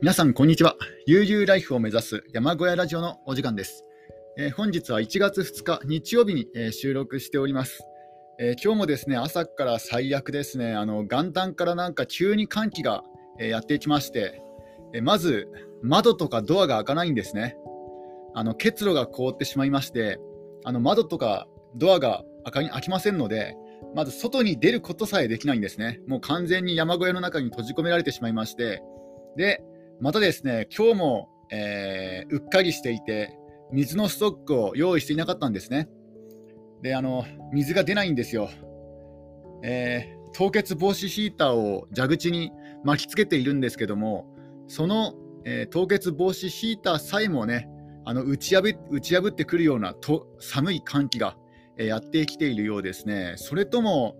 皆さん、こんにちは。悠々ライフを目指す山小屋ラジオのお時間です。えー、本日は1月2日日曜日に、えー、収録しております、えー、今日もですね、朝から最悪ですね、あの元旦からなんか急に寒気が、えやってきまして、えまず窓とかドアが開かないんですね。あの結露が凍ってしまいまして、あの窓とかドアが開きませんので、まず外に出ることさえできないんですね。もう完全に山小屋の中に閉じ込められてしまいまして、で、またですね、今日も、えー、うっかりしていて、水のストックを用意していなかったんですね。で、あの、水が出ないんですよ。えー、凍結防止ヒーターを蛇口に巻きつけているんですけども、その、えー、凍結防止ヒーターさえもね、あの打ち破打ち破ってくるようなと寒い寒気が、えー、やってきているようですね。それとも、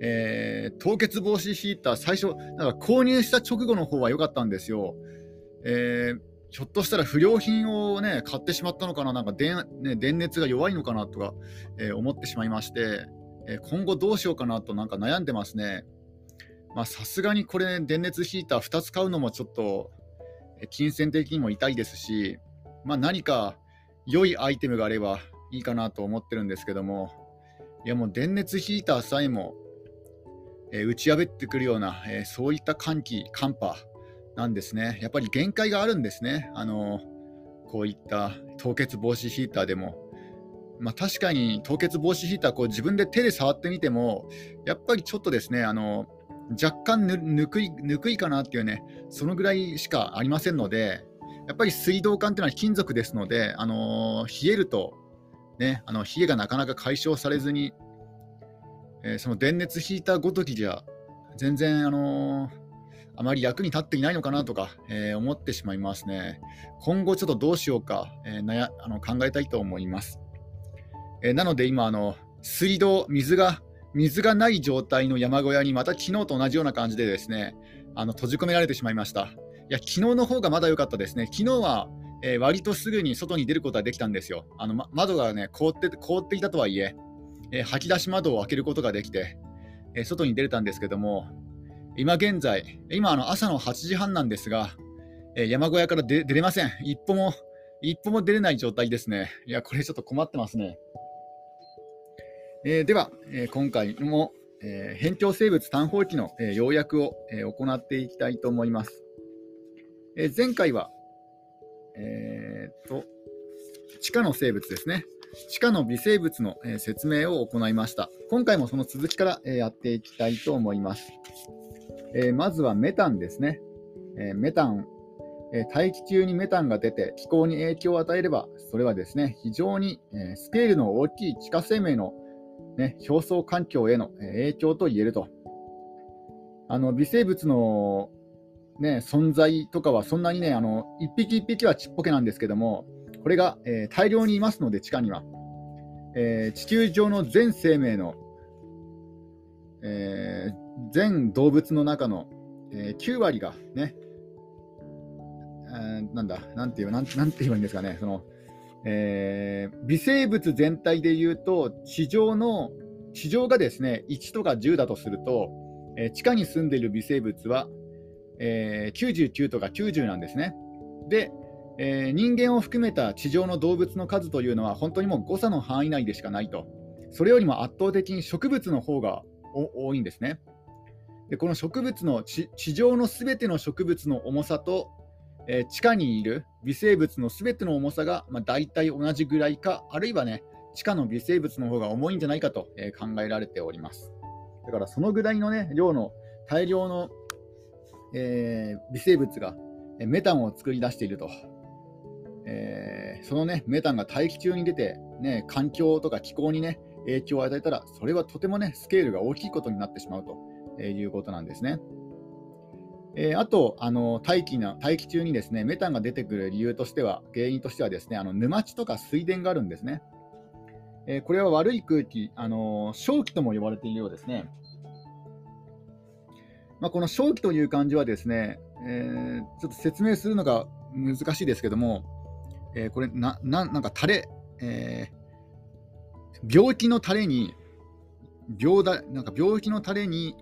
えー、凍結防止ヒーター、最初、なんか購入した直後の方は良かったんですよ。えー、ひょっとしたら不良品をね、買ってしまったのかな、なんか電,、ね、電熱が弱いのかなとか、えー、思ってしまいまして、え今後どうしようかなとなんか悩んでますね。まさすがにこれ、電熱ヒーター2つ買うのもちょっと、金銭的にも痛いですし、まあ、何か良いアイテムがあればいいかなと思ってるんですけども、いやもう電熱ヒーターさえもえ、打ち破ってくるような、え、そういった寒気、寒波なんですね。やっぱり限界があるんですね。あのこういった凍結防止ヒーターでも。まあ、確かに凍結防止ヒーターこう自分で手で触ってみてもやっぱりちょっとですねあの若干ぬくいぬくいかなっていうねそのぐらいしかありませんのでやっぱり水道管っていうのは金属ですので、あの冷えると、ね、あの冷えがなかなか解消されずにえー、その電熱ヒーターごときじゃ全然、あのー、あまり役に立っていないのかなとか、えー、思ってしまいますね。今後ちょっとどうしようか、えー、あの考えたいと思います。えなので今あの、水道、水が水がない状態の山小屋にまた昨日と同じような感じでですねあの閉じ込められてしまいました。いや昨日の方がまだ良かったですね。昨日は、えー、割とすぐに外に出ることができたんですよ。あの、ま、窓がね凍って凍っていたとはいえ、えー、吐き出し窓を開けることができて、えー、外に出れたんですけども、今現在、今あの朝の8時半なんですが、えー、山小屋から出れません。一歩も、一歩も出れない状態ですね。いや、これちょっと困ってますね。えー、では、えー、今回も、えー、辺境生物単方機の、えー、要約を、えー、行っていきたいと思います。えー、前回は、えー、と、地下の生物ですね。地下の微生物の、え説明を行いました。今回もその続きから、えやっていきたいと思います。えまずはメタンですね。えメタン、え大気中にメタンが出て気候に影響を与えれば、それはですね、非常に、えスケールの大きい地下生命の、ね、表層環境への影響と言えると。あの微生物の、ね、存在とかはそんなにね、あの一匹一匹はちっぽけなんですけども、これが、えー、大量にいますので、地下には。えー、地球上の全生命の、えー、全動物の中の、え9割がね、えなんだ、なんて言う、なんなんて言えばいいんですかね、その、え微生物全体でいうと、地上の、地上がですね、1とか10だとすると、え地下に住んでいる微生物は、え99とか90なんですね。で、えー、人間を含めた地上の動物の数というのは本当にもう誤差の範囲内でしかないと、それよりも圧倒的に植物の方が多いんですね。でこの植物の地上のすべての植物の重さと、えー、地下にいる微生物のすべての重さが、まあ、大体同じぐらいか、あるいはね、地下の微生物の方が重いんじゃないかと、えー、考えられております。だからそのぐらいの、ね、量の大量の、えー、微生物がメタンを作り出しているとえー、そのね、メタンが大気中に出て、ね、環境とか気候にね、影響を与えたら、それはとてもね、スケールが大きいことになってしまうということなんですね。えー、あと、あの大気な大気中にですねメタンが出てくる理由としては、原因としてはですねあの沼地とか水田があるんですね。えー、これは悪い空気、あの正気とも呼ばれているようですね。まあ、この正気という漢字はですね、えー、ちょっと説明するのが難しいですけども、え、これな、ななんか垂れ、え、病気の垂れに、病だなんか病気の垂れに、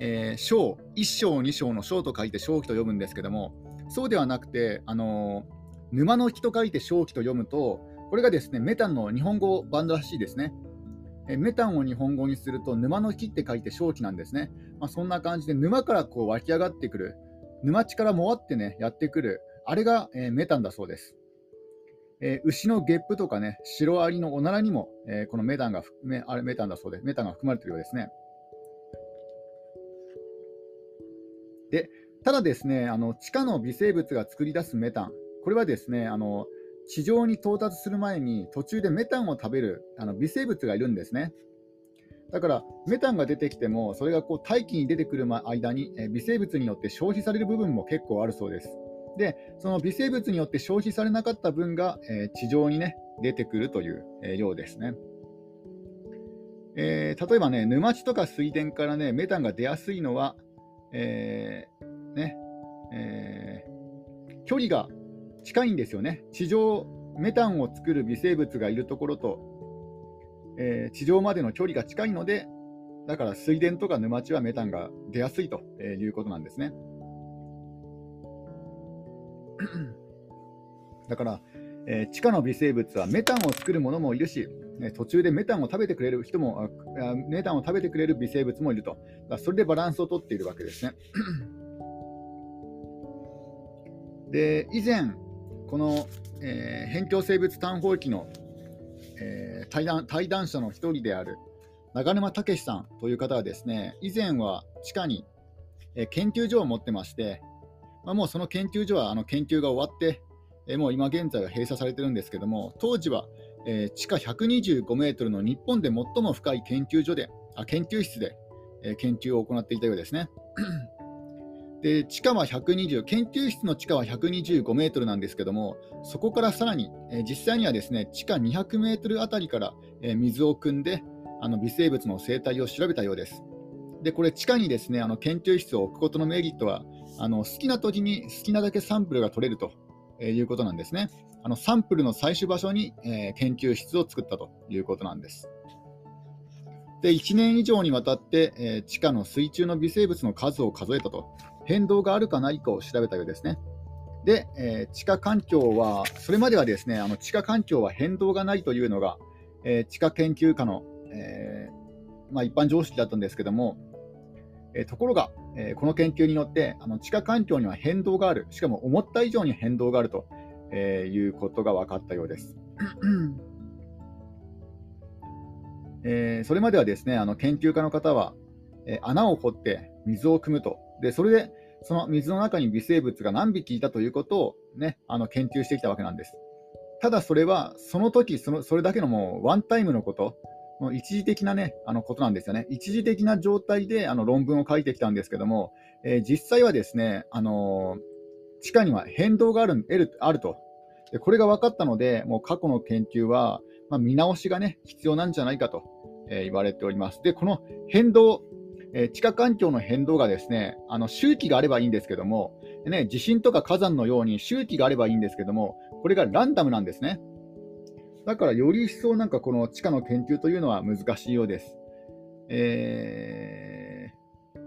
えー、章、1章、2章の章と書いて章気と呼ぶんですけども、そうではなくて、あの沼の木と書いて正気と読むと、これがですねメタンの日本語版らしいですね。えメタンを日本語にすると沼の木って書いて正気なんですね。まあ、そんな感じで沼からこう湧き上がってくる、沼地からもわってね、やってくる、あれが、えー、メタンだそうです。えー、牛のゲップとかね、シロアリのおならにも、えー、このメタンがメあれメタンだそうで、メタンが含まれているようですね。で、ただですね、あの地下の微生物が作り出すメタン、これはですね、あの地上に到達する前に途中でメタンを食べるあの微生物がいるんですね。だからメタンが出てきても、それがこう大気に出てくる間に、微生物によって消費される部分も結構あるそうです。で、その微生物によって消費されなかった分が、え地上にね、出てくるという、えようですね。えー、例えばね、沼地とか水田からね、メタンが出やすいのは、えー、ね、えー、距離が近いんですよね。地上、メタンを作る微生物がいるところと、え、地上までの距離が近いので、だから水田とか沼地はメタンが出やすいということなんですね。だから、えー、地下の微生物はメタンを作るものもいるし、ね、途中でメタンを食べてくれる人も、メタンを食べてくれる微生物もいると、それでバランスをとっているわけですね。で以前、この、えー、辺境生物探訪記の、えー、対談対談者の一人である長沼武さんという方はですね、以前は地下に、えー、研究所を持ってまして、まあ、もうその研究所はあの研究が終わって、えもう今現在は閉鎖されてるんですけども、当時は、え地下125メートルの日本で最も深い研究所で、あ研究室で、え研究を行っていたようですね。で地下は120、研究室の地下は125メートルなんですけども、そこからさらに、え実際にはですね地下200メートルあたりから、え水を汲んであの微生物の生態を調べたようです。でこれ地下にですねあの研究室を置くことのメリットはあの好きな時に好きなだけサンプルが取れるということなんですね。あのサンプルの採取場所に、えー、研究室を作ったということなんです。で1年以上にわたって、えー、地下の水中の微生物の数を数えたと、変動があるかないかを調べたようですね。で、えー、地下環境は、それまではですねあの地下環境は変動がないというのが、え地下研究家の、えまあ、一般常識だったんですけども、えところが、えこの研究によってあの地下環境には変動がある、しかも思った以上に変動があると、えいうことが分かったようです。え、それまではですねあの研究家の方は、え穴を掘って水を汲むとで、それでその水の中に微生物が何匹いたということを、ね、あの研究してきたわけなんです。ただそれはその時そのそれだけのもうワンタイムのこと、もう一時的な、ね、あのことなんですよね。一時的な状態であの論文を書いてきたんですけども、えー、実際はですね、あのー、地下には変動があるあるとで。これが分かったので、もう過去の研究は、まあ、見直しが、ね、必要なんじゃないかと、えー、言われております。で、この変動、えー、地下環境の変動がですね、あの周期があればいいんですけども、ね、地震とか火山のように周期があればいいんですけども、これがランダムなんですね。だからより一層なんかこの地下の研究というのは難しいようです。えー、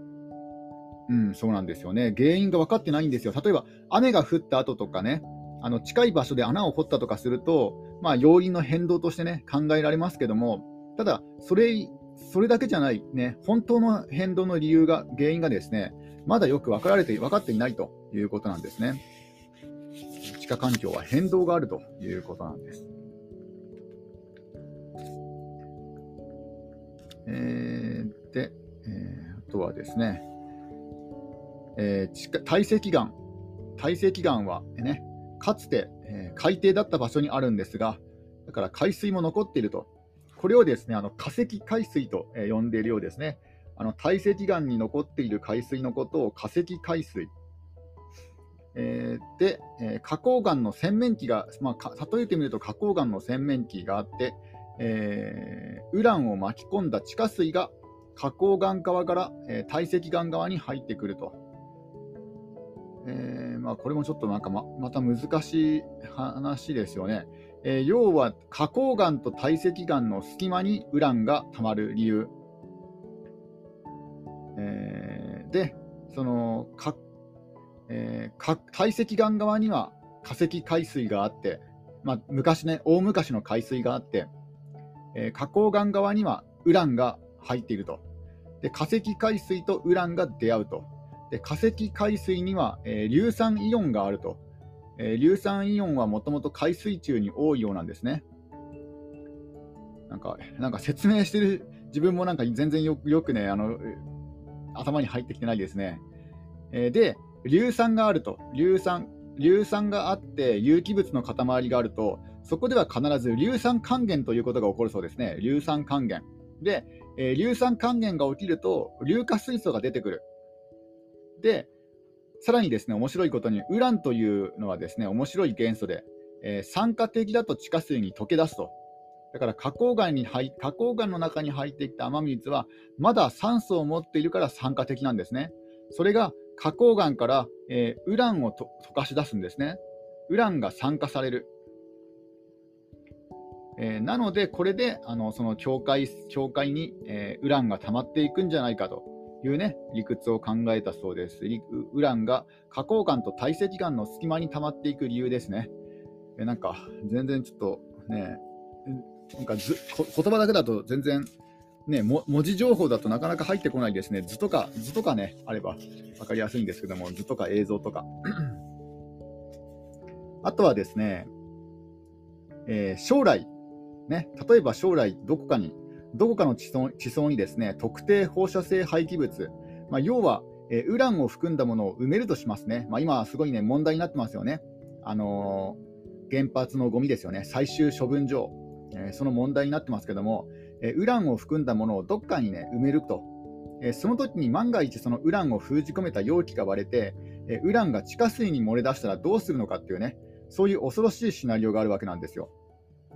うん、そうなんですよね。原因が分かってないんですよ。例えば雨が降った後とかね、あの近い場所で穴を掘ったとかすると、まあ、要因の変動としてね、考えられますけども、ただ、それそれだけじゃない、ね、本当の変動の理由が、原因がですね、まだよく分かられて分かっていないということなんですね。地下環境は変動があるということなんです。えー、で、えー、あとはですね、えー、堆積岩、堆積岩は、ね、かつて、えー、海底だった場所にあるんですが、だから海水も残っていると。これをですねあの化石海水と、えー、呼んでいるようですね。あの堆積岩に残っている海水のことを化石海水。えー、で、えー、花崗岩の洗面器が、まあ、例えてみると花崗岩の洗面器があって、えー、ウランを巻き込んだ地下水が花崗岩側から、えー、堆積岩側に入ってくると。えーまあ、これもちょっとなんかままた難しい話ですよね。え、要は花崗岩と堆積岩の隙間にウランがたまる理由。え、で、そのかえー、堆積岩側には化石海水があって、まあ、昔ね、大昔の海水があって、えー、花崗岩側にはウランが入っていると。で化石海水とウランが出会うと。で化石海水には、えー、硫酸イオンがあると。えー、硫酸イオンはもともと海水中に多いようなんですね。なんか、なんか説明してる自分もなんか全然よくね、あの、頭に入ってきてないですね。えー、で、硫酸があると。硫酸、硫酸があって有機物の塊があると、そこでは必ず硫酸還元ということが起こるそうですね。硫酸還元。で、えー、硫酸還元が起きると、硫化水素が出てくる。で、さらにですね、面白いことに、ウランというのはですね、面白い元素で、えー、酸化的だと地下水に溶け出すと。だから花崗岩に入花崗岩の中に入ってきた雨水は、まだ酸素を持っているから酸化的なんですね。それが花崗岩から、えー、ウランを溶かし出すんですね。ウランが酸化される。えー、なので、これであのその境界境界に、えー、ウランが溜まっていくんじゃないかというね、理屈を考えたそうです。ウランが花崗岩と堆積岩の隙間に溜まっていく理由ですね。えなんか、全然ちょっとね、なんかず言葉だけだと全然、ね、文字情報だとなかなか入ってこないですね。図とか、図とかね、あれば分かりやすいんですけども、図とか映像とか。あとはですね、えー、将来、ね、例えば将来どこかにどこかの地層地層にですね特定放射性廃棄物、まあ、要は、え、ウランを含んだものを埋めるとしますね、まあ、今、すごい、ね、問題になってますよね、あのー、原発のゴミですよね、最終処分場、えー、その問題になってますけども、えウランを含んだものをどっかに、ね、埋めると、えその時に万が一、そのウランを封じ込めた容器が割れて、えウランが地下水に漏れ出したらどうするのかっていうね、そういう恐ろしいシナリオがあるわけなんですよ。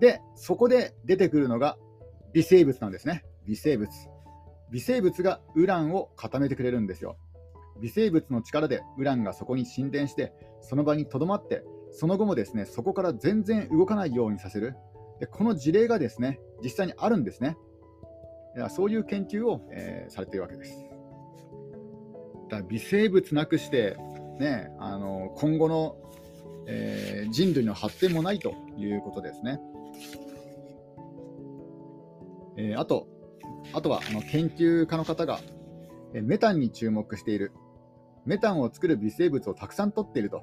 で、そこで出てくるのが微生物なんですね。微生物。微生物がウランを固めてくれるんですよ。微生物の力でウランがそこに沈殿して、その場にとどまって、その後もですね、そこから全然動かないようにさせる。でこの事例がですね、実際にあるんですね。そういう研究を、えー、されているわけです。だ微生物なくして、ね、あの今後の、えー、人類の発展もないということですね。えー、あと、あとはあの研究家の方が、えメタンに注目している。メタンを作る微生物をたくさん取っていると。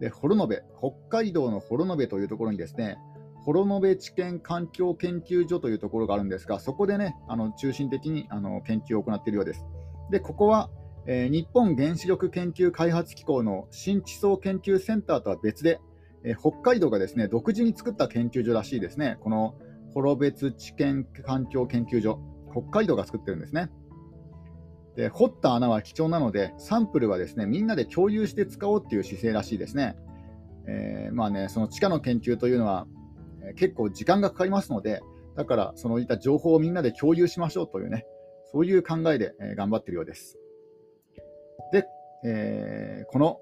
で、幌延、北海道の幌延というところにですね、幌延地検環境研究所というところがあるんですが、そこでね、あの中心的にあの研究を行っているようです。で、ここは、えー、日本原子力研究開発機構の新地層研究センターとは別で、えー、北海道がですね独自に作った研究所らしいですね。この幌別地検環境研究所、北海道が作ってるんですね。で掘った穴は貴重なので、サンプルはですねみんなで共有して使おうっていう姿勢らしいですね。えー、まあね、その地下の研究というのは、えー、結構時間がかかりますので、だからそういった情報をみんなで共有しましょうというね、そういう考えで、えー、頑張ってるようです。で、えー、この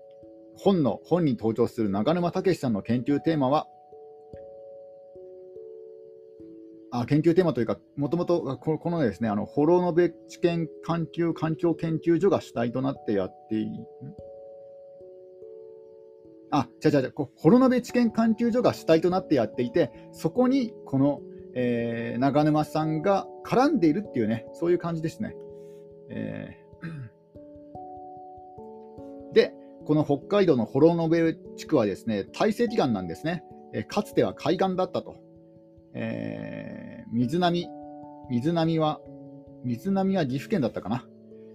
本の本に登場する長沼武さんの研究テーマは、あ研究テーマというか、もともとこのですね、あの、ホロノベ知見環境環境研究所が主体となってやっていあ、違う違う違う、ホロノベ知見環境所が主体となってやっていて、そこにこの、えー、長沼さんが絡んでいるっていうね、そういう感じですね。えー、で、この北海道のホロノベ地区はですね、堆積岩なんですね。えかつては海岸だったと。えー、水波、水波は、水波は岐阜県だったかな。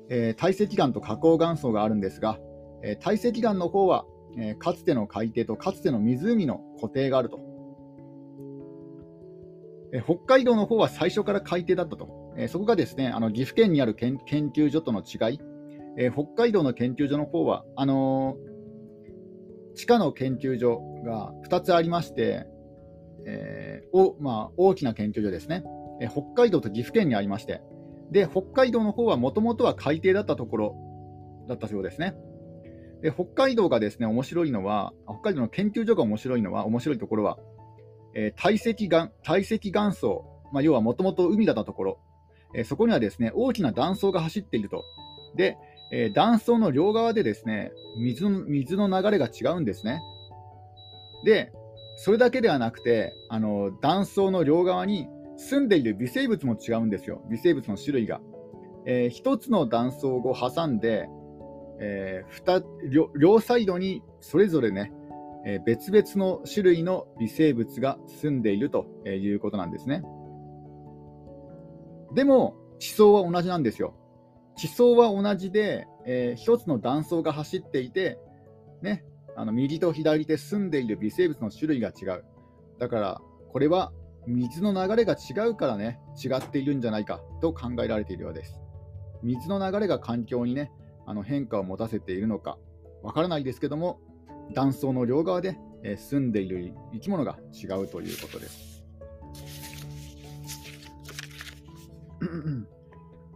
えー、堆積岩と花崗岩層があるんですが、えー、堆積岩の方は、えー、かつての海底とかつての湖の固定があると。えー、北海道の方は最初から海底だったと。えー、そこがですね、あの岐阜県にある研究所との違い、えー、北海道の研究所の方は、あのー、地下の研究所が2つありまして、えーおまあ、大きな研究所ですね、えー、北海道と岐阜県にありまして、で北海道の方はもともとは海底だったところだったそうですね。で北海道がですね面白いのは、北海道の研究所が面白いのは、面白いところは、えー、堆積岩堆積岩層、まあ、要はもともと海だったところ、えー、そこにはですね大きな断層が走っていると。で、えー、断層の両側でですね水の水の流れが違うんですね。で、それだけではなくて、あの断層の両側に住んでいる微生物も違うんですよ、微生物の種類が。えー、一つの断層を挟んで、えー、両両サイドにそれぞれね、えー、別々の種類の微生物が住んでいるということなんですね。でも、地層は同じなんですよ。地層は同じで、えー、一つの断層が走っていて、ね、あの右と左で住んでいる微生物の種類が違う。だから、これは水の流れが違うからね、違っているんじゃないかと考えられているようです。水の流れが環境にね、あの変化を持たせているのかわからないですけども、断層の両側で、え住んでいる生き物が違うということです。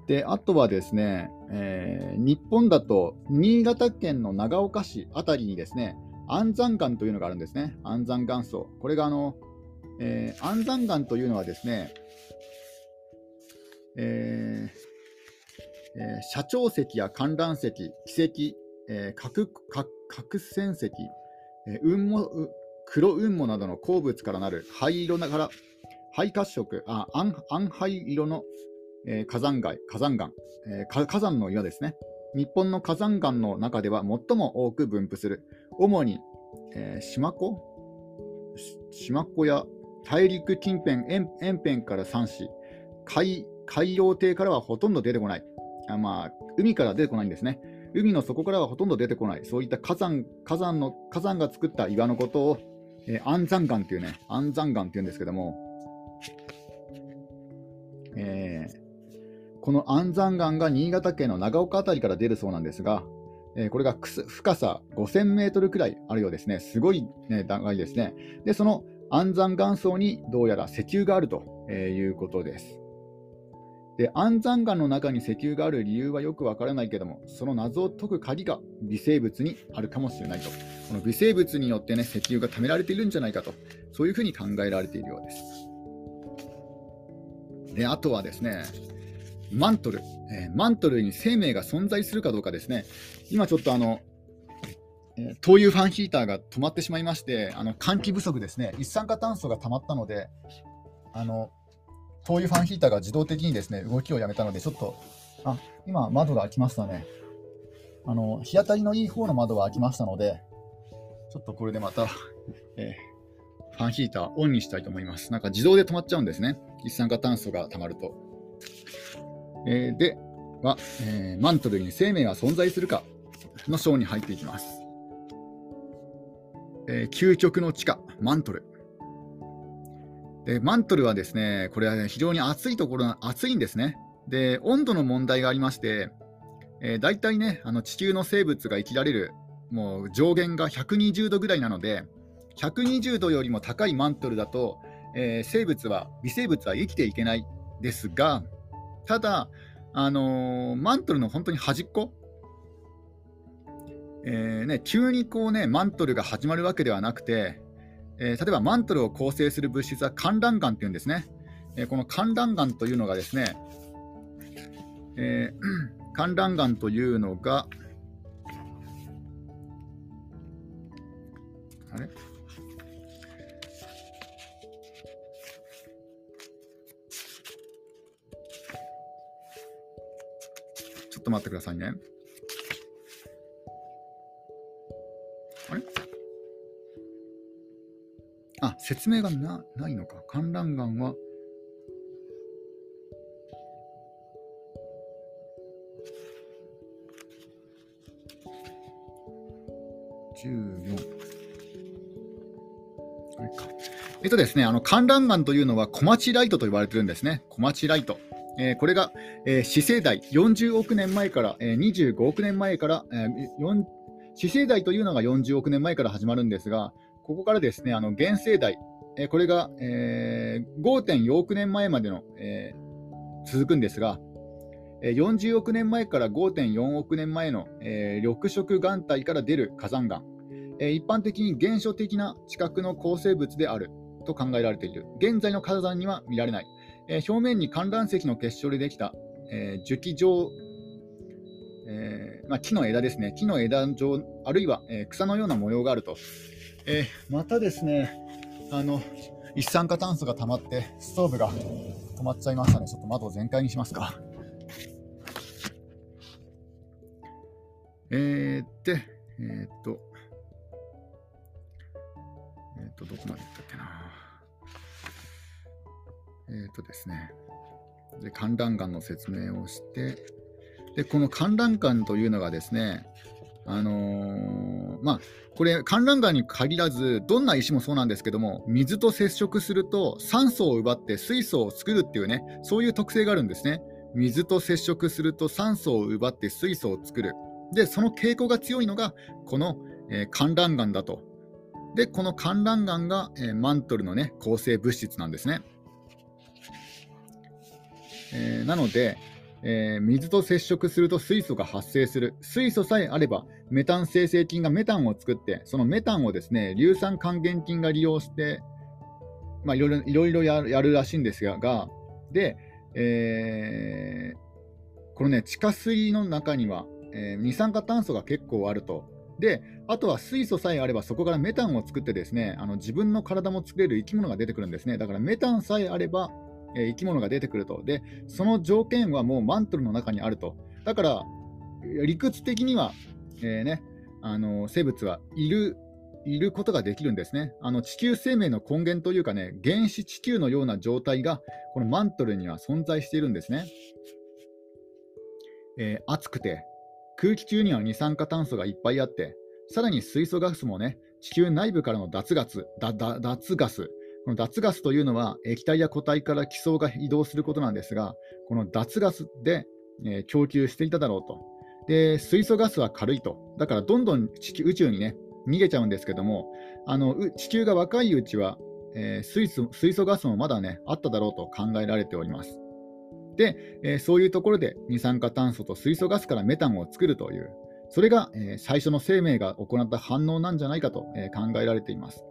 であとはですね、えー、日本だと新潟県の長岡市あたりにですね安山岩というのがあるんですね、安山岩層。これがあの、えー、安山岩というのはですね、えーえー、斜長石や観覧石、奇石、えー、角角線石、えー、雲母黒雲母などの鉱物からなる灰色ながら灰褐色、あ暗暗灰色のえー、火山街、火山岩、えー、火山の岩ですね。日本の火山岩の中では最も多く分布する。主に、えー、島湖？島湖や大陸近辺沿辺から産し海、海洋底からはほとんど出てこない。あまあ、海から出てこないんですね。海の底からはほとんど出てこない。そういった火山火山の火山が作った岩のことを、えー、安山岩っていうね、安山岩っていうんですけども、この安山岩が新潟県の長岡辺りから出るそうなんですが、えー、これが深さ5000メートルくらいあるようですね。すごい、ね、長いですね。で、その安山岩層にどうやら石油があるということです。で安山岩の中に石油がある理由はよくわからないけども、その謎を解く鍵が微生物にあるかもしれないと。この微生物によってね、石油が貯められているんじゃないかと、そういうふうに考えられているようです。であとはですね、マントル、えー、マントルに生命が存在するかどうかですね、今ちょっとあの、えー、灯油ファンヒーターが止まってしまいまして、あの換気不足ですね、一酸化炭素が溜まったので、あの灯油ファンヒーターが自動的にですね動きをやめたので、ちょっと、あ今、窓が開きましたね。あの日当たりのいい方の窓が開きましたので、ちょっとこれでまた、えー、ファンヒーターオンにしたいと思います。なんか自動で止まっちゃうんですね。一酸化炭素が溜まると。えー、では、えー、マントルに生命は存在するかの章に入っていきます。えー、究極の地下、マントル。でマントルはですね、これは、ね、非常に暑いところ、暑いんですね。で、温度の問題がありまして、えー、大体ね、あの地球の生物が生きられるもう上限が120度ぐらいなので、120度よりも高いマントルだと、えー、生物は、微生物は生きていけないですが、ただ、あのー、マントルの本当に端っこ、えーね、急にこう、ね、マントルが始まるわけではなくて、えー、例えばマントルを構成する物質は寒卵岩っていうんですね。えー、この寒卵岩というのがですね、えー、寒卵岩というのが、あれ？っと待ってくださいね。あれ？あ、説明がなないのか。観覧岩は、14。えっとですね、あの、観覧岩というのは小町ライトと言われてるんですね。小町ライト。え、これが、えー、死生代40億年前から、え、25億年前から、え、死生代というのが40億年前から始まるんですが、ここからですね、あの現生代、え、これが、えー、5.4億年前までの、え、続くんですが、40億年前から5.4億年前の、え、緑色岩体から出る火山岩、え、一般的に原初的な地殻の構成物であると考えられている。現在の火山には見られない。えー、表面に観覧石の結晶でできた、えー、樹液状えー、まあ、木の枝ですね、木の枝状、あるいは、えー、草のような模様があると。えまたですね、あの、一酸化炭素が溜まって、ストーブが止まっちゃいましたね。ちょっと窓を全開にしますか。えー、で、えー、っと、えー、っと、どこまで行ったっけな。えっとですね、で観覧館の説明をして、でこの観覧館というのがですね、あのー、まあ、これ、観覧館に限らず、どんな石もそうなんですけども、水と接触すると酸素を奪って水素を作るっていうね、そういう特性があるんですね。水と接触すると酸素を奪って水素を作る。で、その傾向が強いのが、この、えー、観覧岩だと。で、この観覧岩が、えー、マントルのね、構成物質なんですね。えー、なので、えー、水と接触すると水素が発生する。水素さえあれば、メタン生成菌がメタンを作って、そのメタンをですね、硫酸還元菌が利用して、まあ、いろいろいろいろやるらしいんですが、で、えー、このね、地下水の中には、えー、二酸化炭素が結構あると。で、あとは水素さえあれば、そこからメタンを作ってですね、あの自分の体も作れる生き物が出てくるんですね。だからメタンさえあれば、え生き物が出てくると。で、その条件はもうマントルの中にあると。だから、理屈的には、えー、ね、あの生物はいるいることができるんですね。あの地球生命の根源というかね、原始地球のような状態がこのマントルには存在しているんですね。えー、熱くて、空気中には二酸化炭素がいっぱいあって、さらに水素ガスもね、地球内部からの脱ガス、脱ガス、この脱ガスというのは液体や固体から気層が移動することなんですが、この脱ガスで、えー、供給していただろうと。で、水素ガスは軽いと。だからどんどん地球宇宙にね、逃げちゃうんですけども、あの地球が若いうちは、えー、水素水素ガスもまだね、あっただろうと考えられております。で、えー、そういうところで二酸化炭素と水素ガスからメタンを作るという、それが、えー、最初の生命が行った反応なんじゃないかと、え考えられています。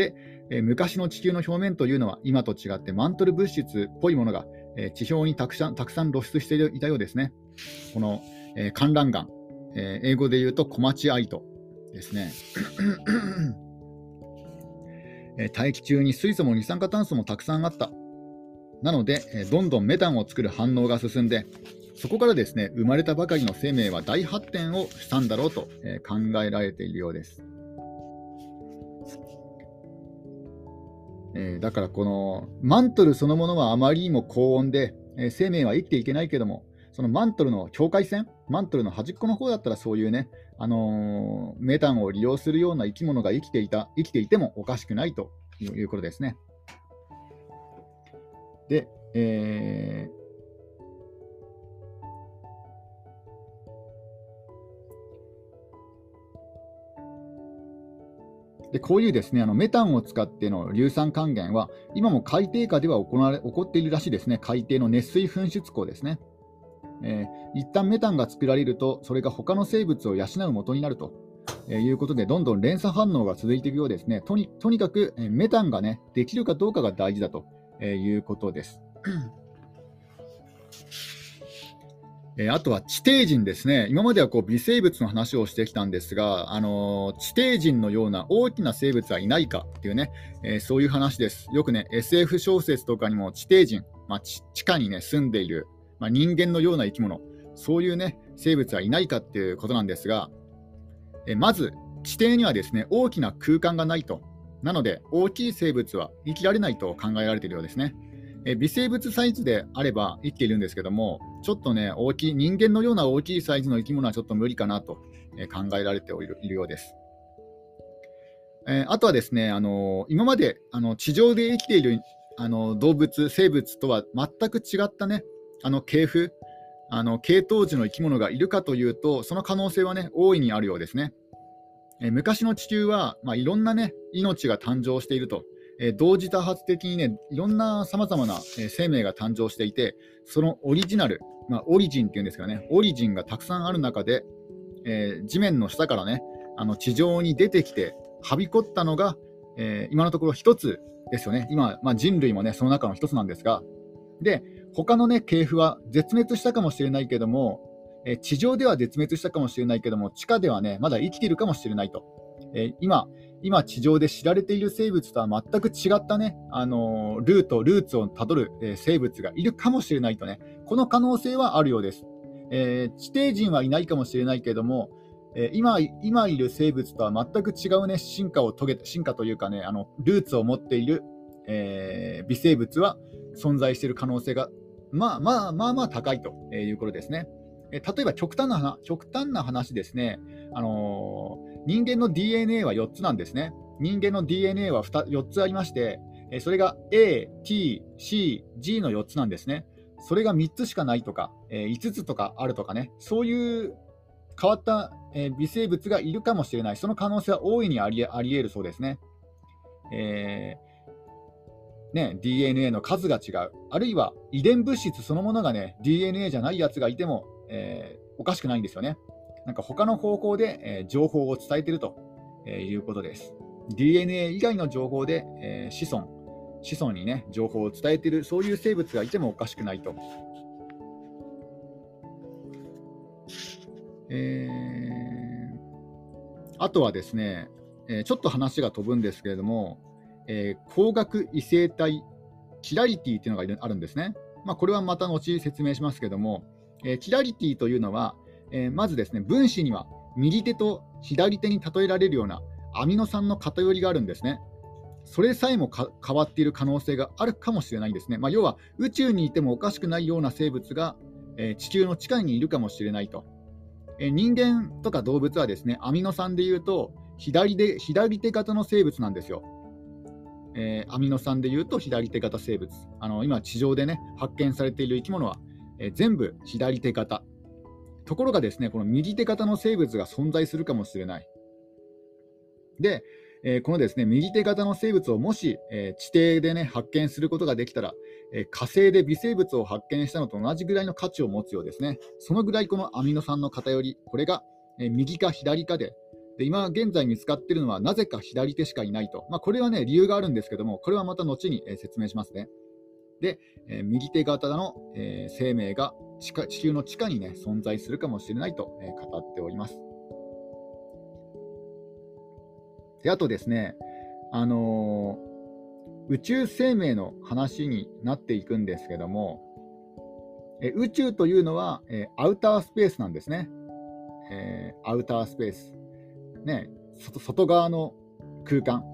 で、え昔の地球の表面というのは今と違ってマントル物質っぽいものが、え地表にたくさんたくさん露出していたようですね。この、え観覧岩、え英語で言うとコマチアイトですね。え大気中に水素も二酸化炭素もたくさんあった。なので、えどんどんメタンを作る反応が進んで、そこからですね生まれたばかりの生命は大発展をしたんだろうと、え考えられているようです。えー、だからこのマントルそのものはあまりにも高温で、えー、生命は生きていけないけども、そのマントルの境界線、マントルの端っこの方だったらそういうね、あのー、メタンを利用するような生き物が生きていた、生きていてもおかしくないということですね。で、えー、でこういうですねあのメタンを使っての硫酸還元は、今も海底下では行われ起こっているらしいですね、海底の熱水噴出口ですね。えー、一旦メタンが作られると、それが他の生物を養う元になると、えー、いうことで、どんどん連鎖反応が続いていくようですね。とにとにかく、えー、メタンが、ね、できるかどうかが大事だと、えー、いうことです。えー、あとは地底人ですね、今まではこう微生物の話をしてきたんですが、あのー、地底人のような大きな生物はいないかっていうね、えー、そういう話です。よくね、SF 小説とかにも地底人、まあ、地下にね、住んでいる、まあ、人間のような生き物、そういうね、生物はいないかっていうことなんですが、えまず、地底にはですね、大きな空間がないと。なので、大きい生物は生きられないと考えられているようですね。え微生物サイズであれば生きているんですけども、ちょっとね、大きい、人間のような大きいサイズの生き物はちょっと無理かなと、考えられているようです。えあとはですね、あの今まであの地上で生きているあの動物、生物とは全く違ったね、あの系譜、あの系統樹の生き物がいるかというと、その可能性はね、大いにあるようですね。え昔の地球は、まあ、いろんなね、命が誕生していると。え同時多発的にね、いろんなさまざまな、生命が誕生していて、そのオリジナル、まあ、オリジンっていうんですかね、オリジンがたくさんある中で、えー、地面の下からね、あの地上に出てきて、はびこったのが、えー、今のところ一つですよね。今、まあ、人類もね、その中の一つなんですが、で、他のね、系譜は絶滅したかもしれないけども、え地上では絶滅したかもしれないけども、地下ではね、まだ生きているかもしれないと。え今、今地上で知られている生物とは全く違ったね、あのー、ルート、ルーツをたどる、えー、生物がいるかもしれないとね、この可能性はあるようです。えー、地底人はいないかもしれないけども、え今今いる生物とは全く違う、ね、進化を遂げた、進化というかね、あのルーツを持っている、え微生物は存在している可能性が、まあまあまあまあ高いということですね。え例えば極端な極端な話ですね、あの人間の DNA は4つなんですね。人間の DNA は4つありまして、それが A、T、C、G の4つなんですね。それが3つしかないとか、5つとかあるとかね、そういう変わった微生物がいるかもしれない、その可能性は大いにありあり得るそうですね。えー、ね、DNA の数が違う、あるいは遺伝物質そのものがね、DNA じゃないやつがいても、えー、おかしくないんですよね。なんか他の方向で、えー、情報を伝えていると、え、いうことです。DNA 以外の情報で、えー、子孫、子孫にね、情報を伝えている、そういう生物がいてもおかしくないと。えー、あとはですね、えー、ちょっと話が飛ぶんですけれども、えー、光学異性体キラリティというのがあるんですね。まあ、これはまた後説明しますけれども、えー、キラリティというのは、えー、まずですね、分子には右手と左手に例えられるようなアミノ酸の偏りがあるんですね。それさえも変わっている可能性があるかもしれないんですね。まあ、要は宇宙にいてもおかしくないような生物が、えー、地球の地下にいるかもしれないと。えー、人間とか動物はですね、アミノ酸でいうと左で左手型の生物なんですよ。えー、アミノ酸でいうと左手型生物。あの今、地上でね、発見されている生き物は、えー、全部左手型。ところがですね、この右手型の生物が存在するかもしれない。で、えー、このですね右手型の生物をもし、えー、地底で、ね、発見することができたら、えー、火星で微生物を発見したのと同じぐらいの価値を持つようですね。そのぐらいこのアミノ酸の偏り、これが、え右か左かで、で今現在見つかっているのはなぜか左手しかいないと。まあ、これはね、理由があるんですけども、これはまた後に、え説明しますね。で、え右手型の、え生命が地下地球の地下に、ね、存在するかもしれないと、え語っております。であとですね、あのー、宇宙生命の話になっていくんですけども、え宇宙というのは、えアウタースペースなんですね。えー、アウタースペース。ね、外側の空間。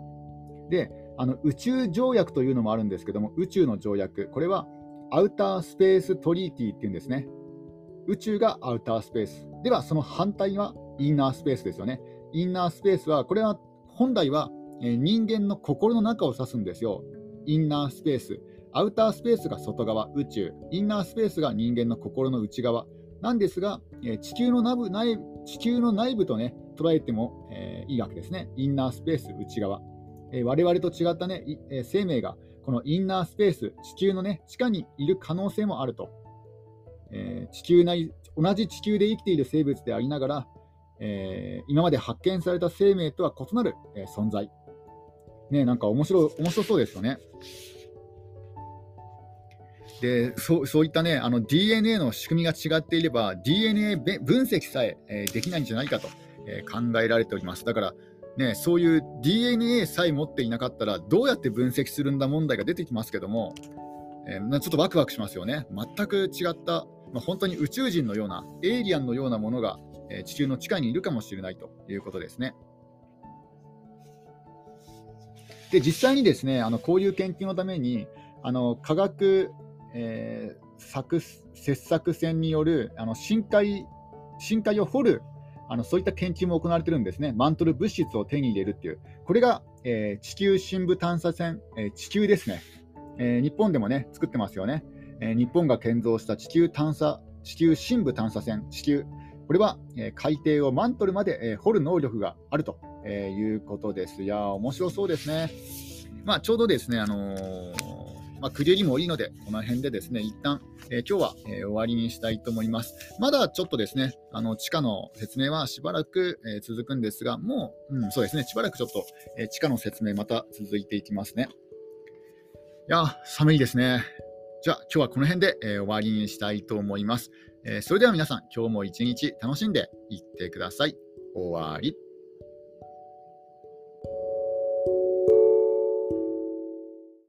で、あの宇宙条約というのもあるんですけども、宇宙の条約、これはアウタースペーストリーティーっていうんですね。宇宙がアウタースペース。では、その反対はインナースペースですよね。インナースペースは、これは本来は人間の心の中を指すんですよ。インナースペース。アウタースペースが外側、宇宙。インナースペースが人間の心の内側。なんですが、地球の内部内地球の内部とね、捉えても、えー、いいわけですね。インナースペース、内側。えー、我々と違ったね、えー、生命がこのインナースペース、地球の、ね、地下にいる可能性もあると。えー、地球内同じ地球で生きている生物でありながら、えー、今まで発見された生命とは異なる、えー、存在。ね、なんか面白面白そうですよね。でそうそういったねあの DNA の仕組みが違っていれば DNA 分析さええー、できないんじゃないかと、えー、考えられております。だからね、そういう DNA さえ持っていなかったらどうやって分析するんだ問題が出てきますけども、えー、ちょっとワクワクしますよね。全く違った、まあ、本当に宇宙人のような、エイリアンのようなものが、えー、地球の地下にいるかもしれないということですね。で実際にですねあのこういう研究のためにあの科学、えー、作切削船によるあの深海深海を掘るあのそういった研究も行われてるんですね。マントル物質を手に入れるっていう。これが、えー、地球深部探査船、えー、地球ですね、えー、日本でもね、作ってますよね。え日本が建造した地球探査、地球深部探査船、地球。これは、え海底をマントルまで、え掘る能力があると、えいうことです。いや面白そうですね。まあ、ちょうどですね、あのまあ、区切りもいいので、この辺でですね、一旦、えー、今日は、えー、終わりにしたいと思います。まだちょっとですね、あの地下の説明はしばらく、えー、続くんですが、もう、うん、そうですね、しばらくちょっと、え地下の説明また続いていきますね。いや、寒いですね。じゃあ今日はこの辺で、えー、終わりにしたいと思います、えー、それでは皆さん、今日も一日楽しんでいってください。終わり。